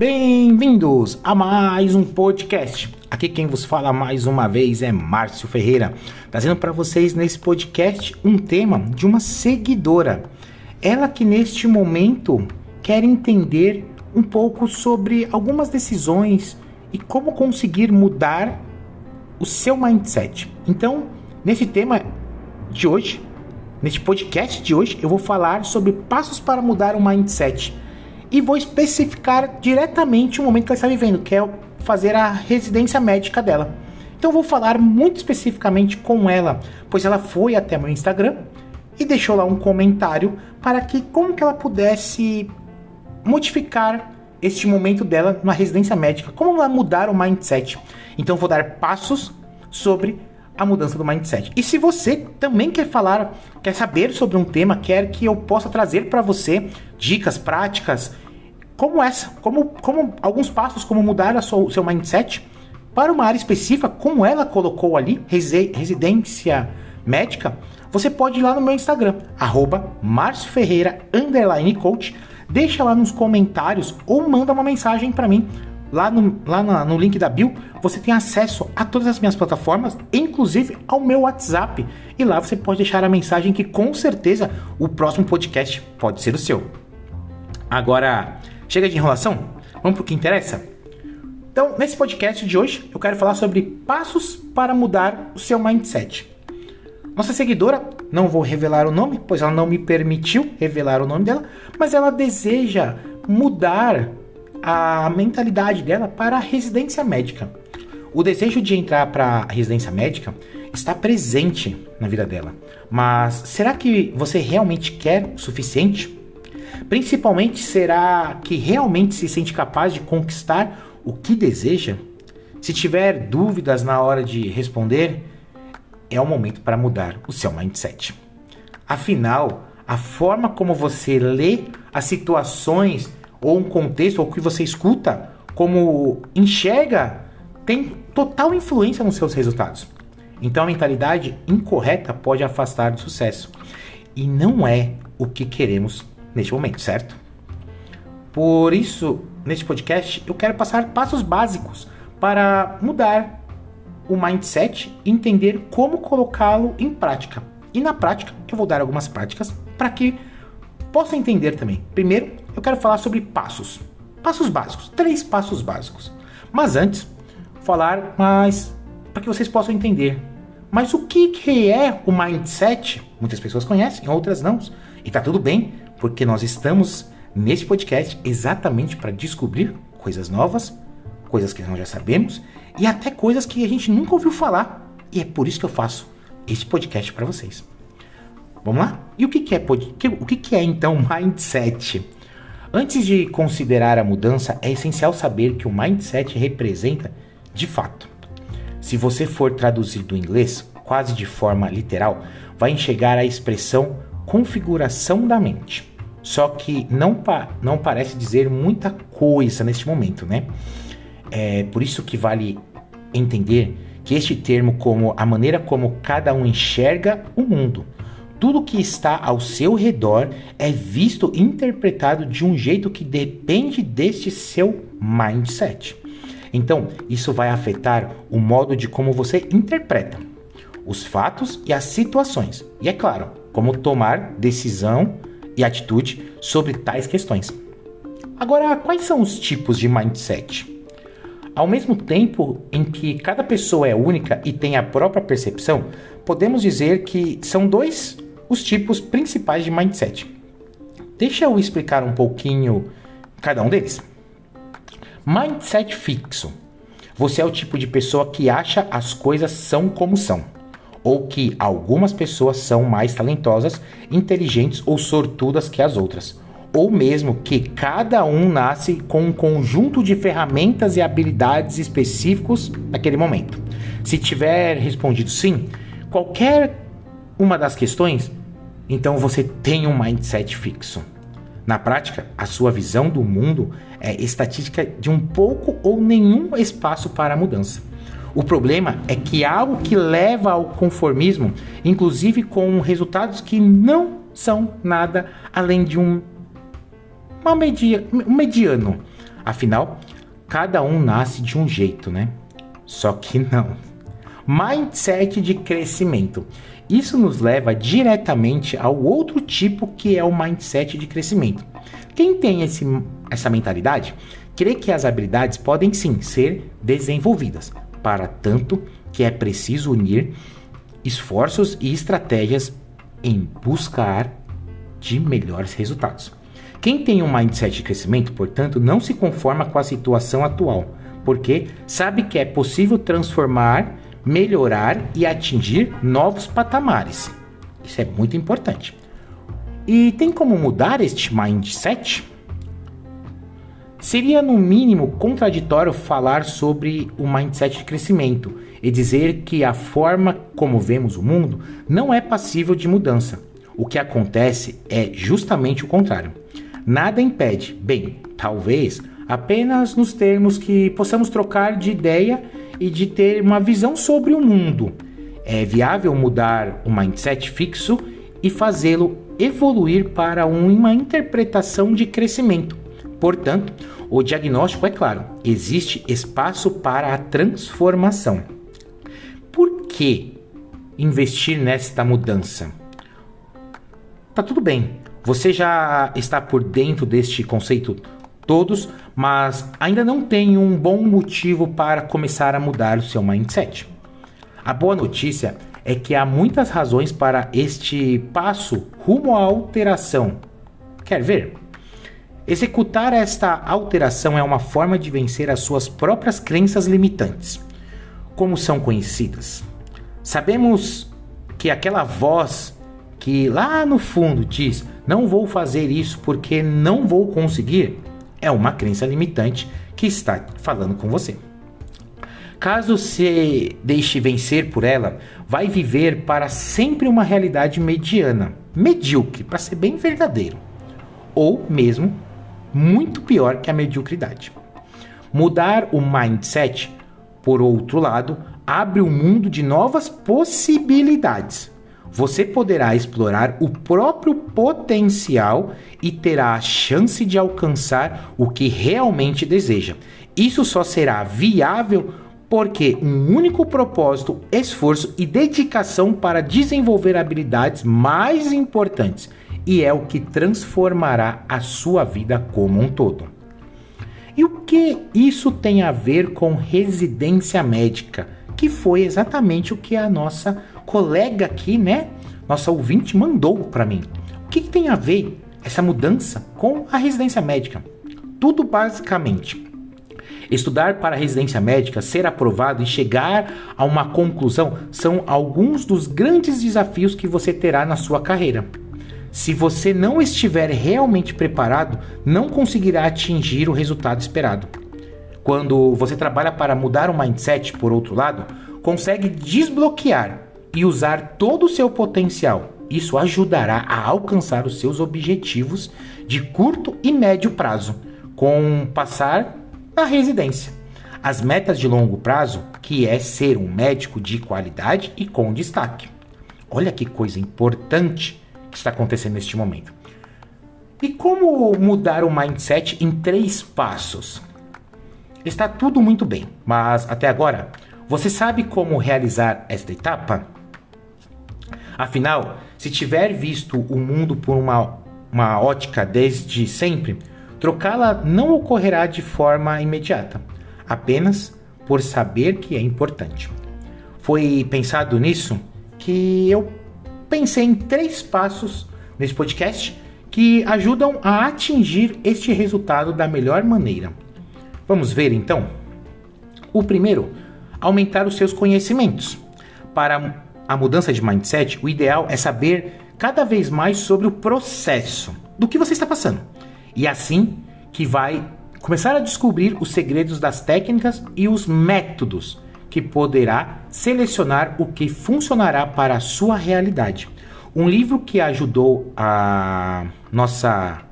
Bem-vindos a mais um podcast. Aqui quem vos fala mais uma vez é Márcio Ferreira, trazendo para vocês nesse podcast um tema de uma seguidora. Ela que neste momento quer entender um pouco sobre algumas decisões e como conseguir mudar o seu mindset. Então, nesse tema de hoje, neste podcast de hoje, eu vou falar sobre passos para mudar o mindset e vou especificar diretamente o momento que ela está vivendo, que é fazer a residência médica dela. Então, vou falar muito especificamente com ela, pois ela foi até meu Instagram e deixou lá um comentário para que como que ela pudesse modificar este momento dela na residência médica, como ela mudar o mindset. Então vou dar passos sobre a mudança do mindset. E se você também quer falar, quer saber sobre um tema, quer que eu possa trazer para você dicas práticas como essa, como, como alguns passos como mudar a seu mindset para uma área específica, como ela colocou ali, residência médica, você pode ir lá no meu Instagram, arroba deixa lá nos comentários ou manda uma mensagem para mim. Lá, no, lá no link da bio, você tem acesso a todas as minhas plataformas, inclusive ao meu WhatsApp. E lá você pode deixar a mensagem que com certeza o próximo podcast pode ser o seu. Agora, chega de enrolação? Vamos para o que interessa? Então, nesse podcast de hoje, eu quero falar sobre passos para mudar o seu mindset. Nossa seguidora, não vou revelar o nome, pois ela não me permitiu revelar o nome dela, mas ela deseja mudar a mentalidade dela para a residência médica. O desejo de entrar para a residência médica está presente na vida dela, mas será que você realmente quer o suficiente? Principalmente, será que realmente se sente capaz de conquistar o que deseja? Se tiver dúvidas na hora de responder, é o momento para mudar o seu mindset. Afinal, a forma como você lê as situações ou um contexto ou o que você escuta, como enxerga, tem total influência nos seus resultados. Então a mentalidade incorreta pode afastar do sucesso. E não é o que queremos neste momento, certo? Por isso, neste podcast, eu quero passar passos básicos para mudar o mindset e entender como colocá-lo em prática. E na prática, eu vou dar algumas práticas para que possa entender também. Primeiro, eu quero falar sobre passos. Passos básicos, três passos básicos. Mas antes, falar mais para que vocês possam entender. Mas o que, que é o mindset? Muitas pessoas conhecem, outras não. E tá tudo bem, porque nós estamos nesse podcast exatamente para descobrir coisas novas, coisas que nós já sabemos e até coisas que a gente nunca ouviu falar. E é por isso que eu faço esse podcast para vocês. Vamos lá? E o que, que é o que, que é então mindset? Antes de considerar a mudança, é essencial saber que o mindset representa de fato. Se você for traduzir do inglês, quase de forma literal, vai enxergar a expressão configuração da mente. Só que não, pa não parece dizer muita coisa neste momento, né? É por isso que vale entender que este termo como a maneira como cada um enxerga o mundo. Tudo que está ao seu redor é visto e interpretado de um jeito que depende deste seu mindset. Então, isso vai afetar o modo de como você interpreta os fatos e as situações. E é claro, como tomar decisão e atitude sobre tais questões. Agora, quais são os tipos de mindset? Ao mesmo tempo em que cada pessoa é única e tem a própria percepção, podemos dizer que são dois os tipos principais de mindset. Deixa eu explicar um pouquinho cada um deles. Mindset fixo. Você é o tipo de pessoa que acha as coisas são como são, ou que algumas pessoas são mais talentosas, inteligentes ou sortudas que as outras ou mesmo que cada um nasce com um conjunto de ferramentas e habilidades específicos naquele momento. Se tiver respondido sim, qualquer uma das questões, então você tem um mindset fixo. Na prática, a sua visão do mundo é estatística de um pouco ou nenhum espaço para mudança. O problema é que algo que leva ao conformismo, inclusive com resultados que não são nada além de um uma media, um mediano. Afinal, cada um nasce de um jeito, né? Só que não. Mindset de crescimento. Isso nos leva diretamente ao outro tipo que é o mindset de crescimento. Quem tem esse, essa mentalidade crê que as habilidades podem sim ser desenvolvidas, para tanto que é preciso unir esforços e estratégias em buscar de melhores resultados. Quem tem um mindset de crescimento, portanto, não se conforma com a situação atual, porque sabe que é possível transformar, melhorar e atingir novos patamares. Isso é muito importante. E tem como mudar este mindset? Seria no mínimo contraditório falar sobre o mindset de crescimento e dizer que a forma como vemos o mundo não é passível de mudança. O que acontece é justamente o contrário. Nada impede, bem, talvez apenas nos termos que possamos trocar de ideia e de ter uma visão sobre o mundo. É viável mudar o mindset fixo e fazê-lo evoluir para uma interpretação de crescimento. Portanto, o diagnóstico é claro: existe espaço para a transformação. Por que investir nesta mudança? Tá tudo bem, você já está por dentro deste conceito todos, mas ainda não tem um bom motivo para começar a mudar o seu mindset. A boa notícia é que há muitas razões para este passo rumo à alteração. Quer ver? Executar esta alteração é uma forma de vencer as suas próprias crenças limitantes. Como são conhecidas? Sabemos que aquela voz que lá no fundo diz: Não vou fazer isso porque não vou conseguir, é uma crença limitante que está falando com você. Caso se deixe vencer por ela, vai viver para sempre uma realidade mediana, medíocre, para ser bem verdadeiro, ou mesmo muito pior que a mediocridade. Mudar o mindset, por outro lado, abre o um mundo de novas possibilidades você poderá explorar o próprio potencial e terá a chance de alcançar o que realmente deseja. Isso só será viável porque um único propósito, esforço e dedicação para desenvolver habilidades mais importantes e é o que transformará a sua vida como um todo. E o que isso tem a ver com residência médica? Que foi exatamente o que a nossa colega aqui, né? Nossa ouvinte mandou para mim. O que, que tem a ver essa mudança com a residência médica? Tudo basicamente. Estudar para a residência médica, ser aprovado e chegar a uma conclusão são alguns dos grandes desafios que você terá na sua carreira. Se você não estiver realmente preparado, não conseguirá atingir o resultado esperado. Quando você trabalha para mudar o mindset, por outro lado, consegue desbloquear e usar todo o seu potencial. Isso ajudará a alcançar os seus objetivos de curto e médio prazo, com passar na residência. As metas de longo prazo, que é ser um médico de qualidade e com destaque. Olha que coisa importante que está acontecendo neste momento. E como mudar o mindset em três passos? Está tudo muito bem, mas até agora, você sabe como realizar esta etapa? Afinal, se tiver visto o mundo por uma, uma ótica desde sempre, trocá-la não ocorrerá de forma imediata, apenas por saber que é importante. Foi pensado nisso que eu pensei em três passos nesse podcast que ajudam a atingir este resultado da melhor maneira. Vamos ver então? O primeiro, aumentar os seus conhecimentos. Para a mudança de mindset, o ideal é saber cada vez mais sobre o processo do que você está passando. E assim que vai começar a descobrir os segredos das técnicas e os métodos que poderá selecionar o que funcionará para a sua realidade. Um livro que ajudou a nossa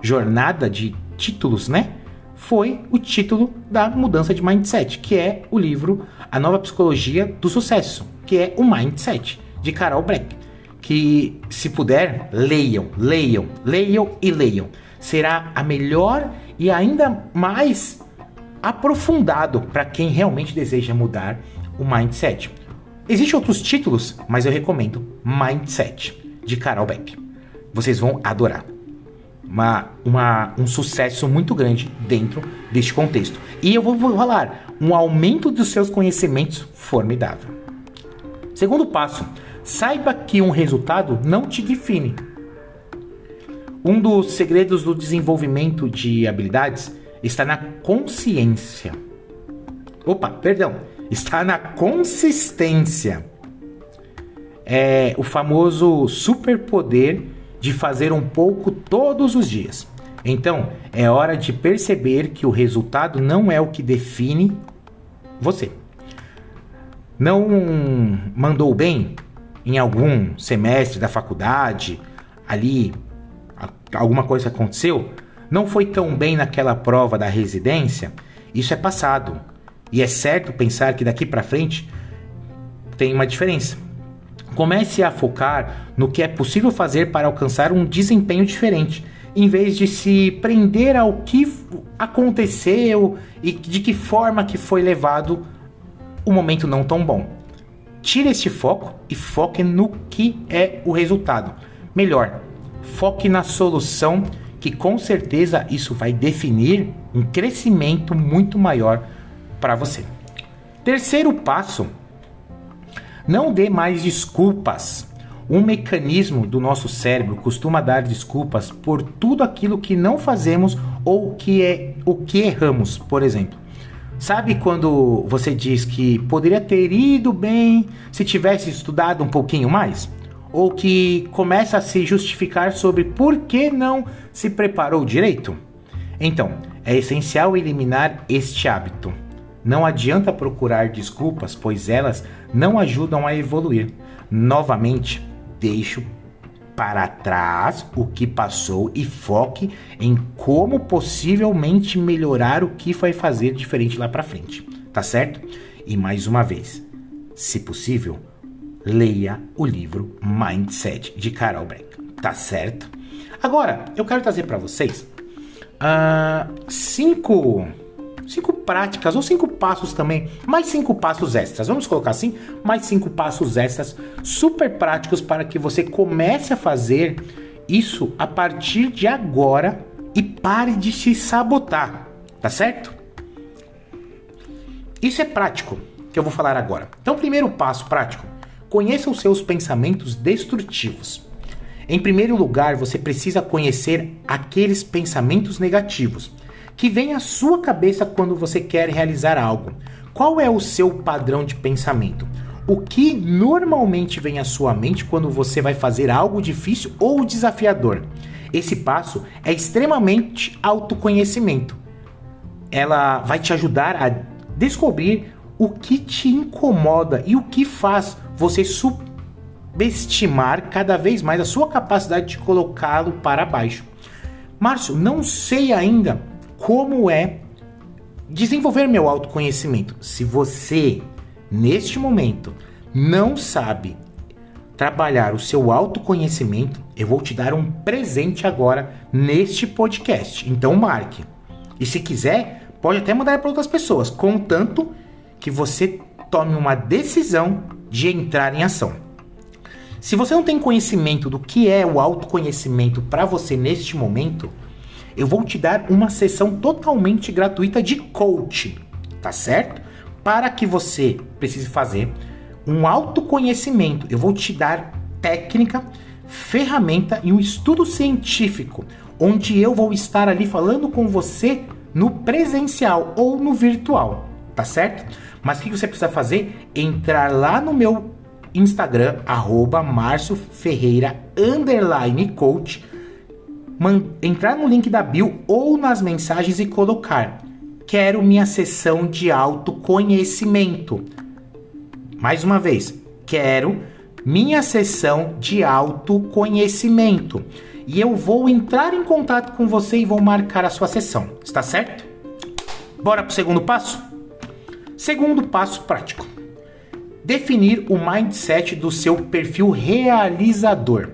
jornada de títulos, né? Foi o título da mudança de mindset, que é o livro A Nova Psicologia do Sucesso que é o Mindset, de Carol Black. Que, se puder, leiam, leiam, leiam e leiam. será a melhor e ainda mais aprofundado para quem realmente deseja mudar o mindset. Existem outros títulos, mas eu recomendo Mindset, de Carol Beck. Vocês vão adorar. Uma, uma, um sucesso muito grande dentro deste contexto. E eu vou falar, um aumento dos seus conhecimentos formidável. Segundo passo, saiba que um resultado não te define. Um dos segredos do desenvolvimento de habilidades está na consciência. Opa, perdão, está na consistência. É o famoso superpoder de fazer um pouco todos os dias. Então, é hora de perceber que o resultado não é o que define você. Não mandou bem em algum semestre da faculdade, ali alguma coisa aconteceu, não foi tão bem naquela prova da residência, isso é passado. E é certo pensar que daqui para frente tem uma diferença. Comece a focar no que é possível fazer para alcançar um desempenho diferente, em vez de se prender ao que aconteceu e de que forma que foi levado o momento não tão bom. Tire este foco e foque no que é o resultado. Melhor, foque na solução, que com certeza isso vai definir um crescimento muito maior para você. Terceiro passo: não dê mais desculpas. Um mecanismo do nosso cérebro costuma dar desculpas por tudo aquilo que não fazemos ou que é o que erramos, por exemplo. Sabe quando você diz que poderia ter ido bem se tivesse estudado um pouquinho mais? Ou que começa a se justificar sobre por que não se preparou direito? Então, é essencial eliminar este hábito. Não adianta procurar desculpas, pois elas não ajudam a evoluir. Novamente, deixo para trás o que passou e foque em como possivelmente melhorar o que vai fazer diferente lá para frente, tá certo? E mais uma vez, se possível, leia o livro Mindset de Carol Beck, tá certo? Agora, eu quero trazer para vocês uh, cinco, cinco práticas ou cinco passos também, mais cinco passos extras, vamos colocar assim, mais cinco passos extras super práticos para que você comece a fazer isso a partir de agora e pare de se sabotar, tá certo? Isso é prático que eu vou falar agora. Então, primeiro passo prático Conheça os seus pensamentos destrutivos. Em primeiro lugar, você precisa conhecer aqueles pensamentos negativos que vêm à sua cabeça quando você quer realizar algo. Qual é o seu padrão de pensamento? O que normalmente vem à sua mente quando você vai fazer algo difícil ou desafiador? Esse passo é extremamente autoconhecimento. Ela vai te ajudar a descobrir o que te incomoda e o que faz você subestimar cada vez mais a sua capacidade de colocá-lo para baixo. Márcio, não sei ainda como é desenvolver meu autoconhecimento. Se você, neste momento, não sabe trabalhar o seu autoconhecimento, eu vou te dar um presente agora neste podcast. Então marque. E se quiser, pode até mandar para outras pessoas, contanto que você tome uma decisão de entrar em ação. Se você não tem conhecimento do que é o autoconhecimento para você neste momento, eu vou te dar uma sessão totalmente gratuita de coaching, tá certo? Para que você precise fazer um autoconhecimento. Eu vou te dar técnica, ferramenta e um estudo científico, onde eu vou estar ali falando com você no presencial ou no virtual, tá certo? Mas o que você precisa fazer? Entrar lá no meu Instagram, arroba Ferreira, underline coach, entrar no link da bio ou nas mensagens e colocar quero minha sessão de autoconhecimento. Mais uma vez, quero minha sessão de autoconhecimento. E eu vou entrar em contato com você e vou marcar a sua sessão. Está certo? Bora pro segundo passo? Segundo passo prático: definir o mindset do seu perfil realizador.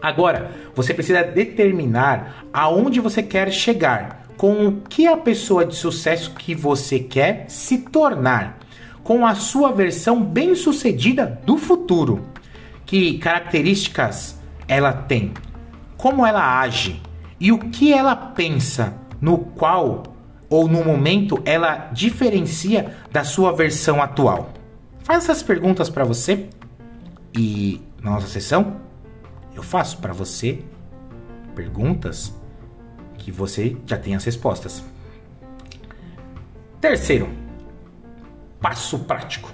Agora, você precisa determinar aonde você quer chegar, com o que a pessoa de sucesso que você quer se tornar, com a sua versão bem-sucedida do futuro. Que características ela tem? Como ela age e o que ela pensa, no qual ou no momento ela diferencia da sua versão atual? Faz essas perguntas para você e na nossa sessão eu faço para você perguntas que você já tem as respostas. Terceiro, passo prático: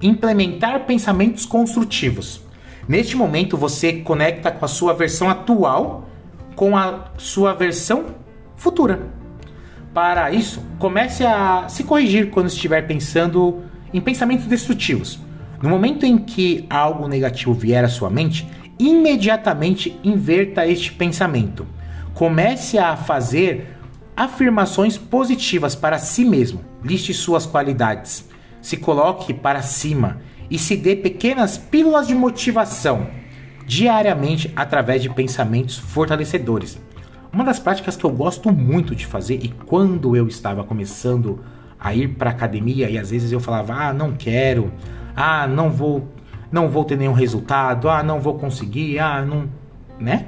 implementar pensamentos construtivos. Neste momento você conecta com a sua versão atual com a sua versão futura. Para isso, comece a se corrigir quando estiver pensando em pensamentos destrutivos. No momento em que algo negativo vier à sua mente, imediatamente inverta este pensamento. Comece a fazer afirmações positivas para si mesmo. Liste suas qualidades. Se coloque para cima e se dê pequenas pílulas de motivação diariamente através de pensamentos fortalecedores. Uma das práticas que eu gosto muito de fazer e quando eu estava começando a ir para academia e às vezes eu falava: "Ah, não quero. Ah, não vou não vou ter nenhum resultado, ah, não vou conseguir, ah, não, né?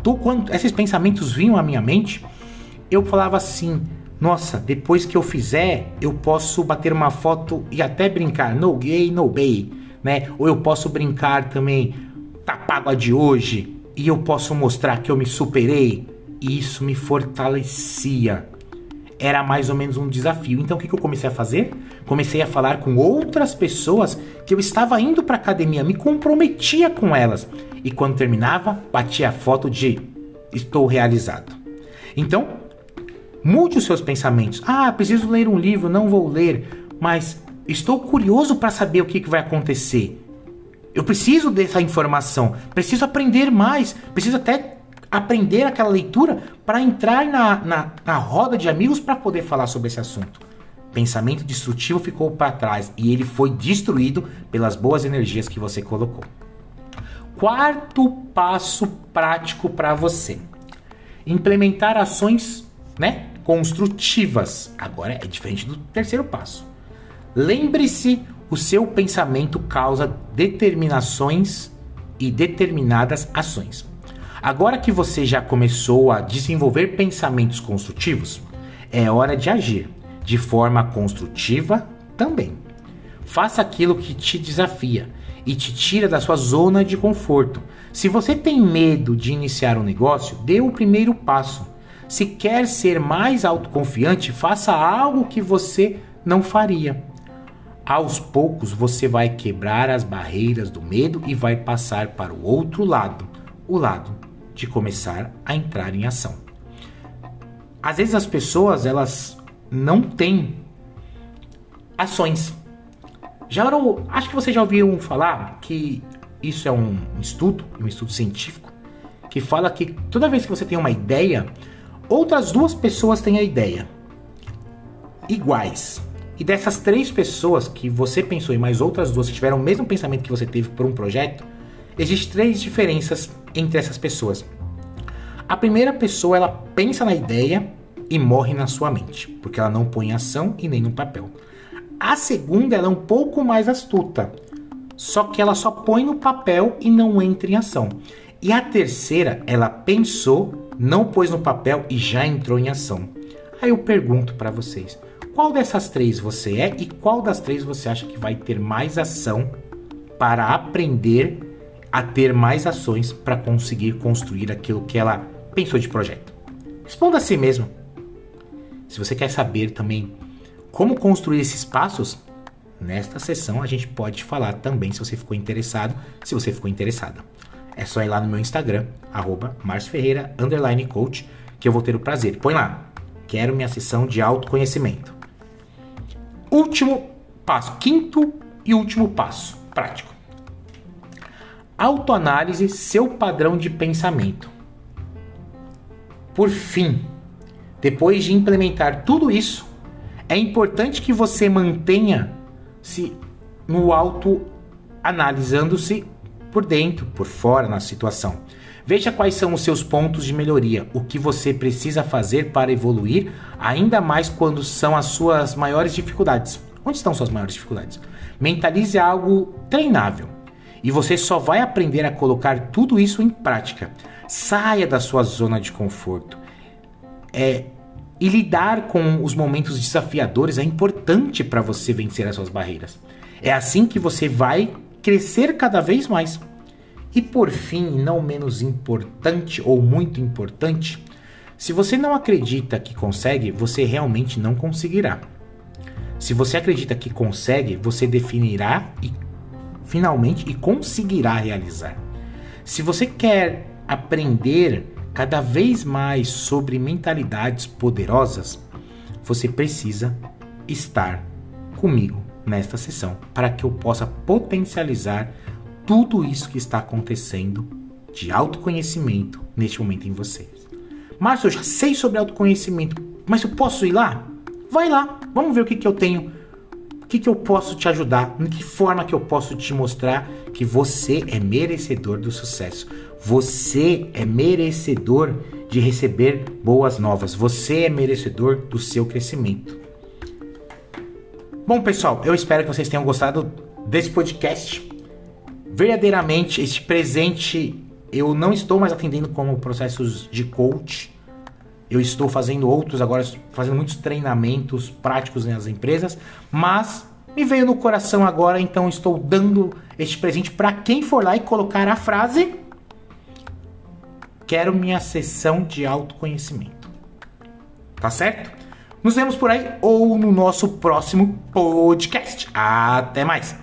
Então, quando esses pensamentos vinham à minha mente, eu falava assim: "Nossa, depois que eu fizer, eu posso bater uma foto e até brincar, no gay, no bay", né? Ou eu posso brincar também, tá pago a de hoje, e eu posso mostrar que eu me superei. Isso me fortalecia era mais ou menos um desafio. Então o que, eu comecei a fazer? Comecei a falar com outras pessoas que eu estava indo para academia, me comprometia com elas. E quando terminava, batia a foto de estou realizado. Então, mude os seus pensamentos. Ah, preciso ler um livro, não vou ler, mas estou curioso para saber o que vai acontecer. Eu preciso dessa informação, preciso aprender mais, preciso até aprender aquela leitura para entrar na, na, na roda de amigos para poder falar sobre esse assunto. Pensamento destrutivo ficou para trás e ele foi destruído pelas boas energias que você colocou. Quarto passo prático para você: implementar ações, né, construtivas. Agora é diferente do terceiro passo. Lembre-se, o seu pensamento causa determinações e determinadas ações. Agora que você já começou a desenvolver pensamentos construtivos, é hora de agir de forma construtiva também. Faça aquilo que te desafia e te tira da sua zona de conforto. Se você tem medo de iniciar um negócio, dê o primeiro passo. Se quer ser mais autoconfiante, faça algo que você não faria. Aos poucos você vai quebrar as barreiras do medo e vai passar para o outro lado, o lado de começar a entrar em ação. Às vezes as pessoas elas não têm ações. Já acho que vocês já ouviram falar que isso é um estudo, um estudo científico, que fala que toda vez que você tem uma ideia, outras duas pessoas têm a ideia iguais. E dessas três pessoas que você pensou e mais outras duas que tiveram o mesmo pensamento que você teve por um projeto, Existem três diferenças entre essas pessoas. A primeira pessoa, ela pensa na ideia e morre na sua mente, porque ela não põe ação e nem no papel. A segunda, ela é um pouco mais astuta, só que ela só põe no papel e não entra em ação. E a terceira, ela pensou, não pôs no papel e já entrou em ação. Aí eu pergunto para vocês, qual dessas três você é e qual das três você acha que vai ter mais ação para aprender a ter mais ações para conseguir construir aquilo que ela pensou de projeto. Responda a si mesmo. Se você quer saber também como construir esses passos, nesta sessão a gente pode falar também se você ficou interessado, se você ficou interessada. É só ir lá no meu Instagram, arroba coach, que eu vou ter o prazer. Põe lá, quero minha sessão de autoconhecimento. Último passo, quinto e último passo, prático autoanálise seu padrão de pensamento. Por fim, depois de implementar tudo isso, é importante que você mantenha-se no auto analisando-se por dentro, por fora na situação. Veja quais são os seus pontos de melhoria, o que você precisa fazer para evoluir, ainda mais quando são as suas maiores dificuldades. Onde estão suas maiores dificuldades? Mentalize algo treinável e você só vai aprender a colocar tudo isso em prática. Saia da sua zona de conforto. É, e lidar com os momentos desafiadores é importante para você vencer as suas barreiras. É assim que você vai crescer cada vez mais. E por fim, não menos importante ou muito importante, se você não acredita que consegue, você realmente não conseguirá. Se você acredita que consegue, você definirá e finalmente e conseguirá realizar. Se você quer aprender cada vez mais sobre mentalidades poderosas, você precisa estar comigo nesta sessão para que eu possa potencializar tudo isso que está acontecendo de autoconhecimento neste momento em vocês. Márcio, eu já sei sobre autoconhecimento, mas eu posso ir lá? Vai lá, vamos ver o que, que eu tenho que, que eu posso te ajudar? Em que forma que eu posso te mostrar que você é merecedor do sucesso? Você é merecedor de receber boas novas. Você é merecedor do seu crescimento. Bom, pessoal, eu espero que vocês tenham gostado desse podcast. Verdadeiramente, este presente eu não estou mais atendendo como processos de coach eu estou fazendo outros agora, fazendo muitos treinamentos práticos nas empresas, mas me veio no coração agora, então estou dando este presente para quem for lá e colocar a frase: Quero minha sessão de autoconhecimento. Tá certo? Nos vemos por aí ou no nosso próximo podcast. Até mais!